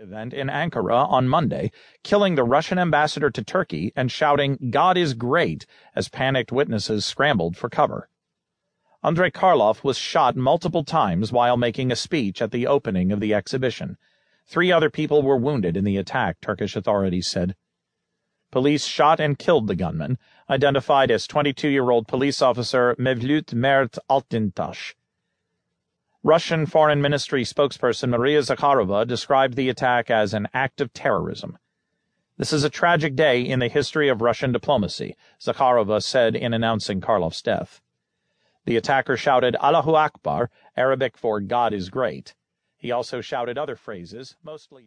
event in Ankara on Monday, killing the Russian ambassador to Turkey and shouting, God is great, as panicked witnesses scrambled for cover. Andrei Karlov was shot multiple times while making a speech at the opening of the exhibition. Three other people were wounded in the attack, Turkish authorities said. Police shot and killed the gunman, identified as 22 year old police officer Mevlut Mert Altintas. Russian Foreign Ministry spokesperson Maria Zakharova described the attack as an act of terrorism. This is a tragic day in the history of Russian diplomacy, Zakharova said in announcing Karlov's death. The attacker shouted Allahu Akbar, Arabic for God is great. He also shouted other phrases, mostly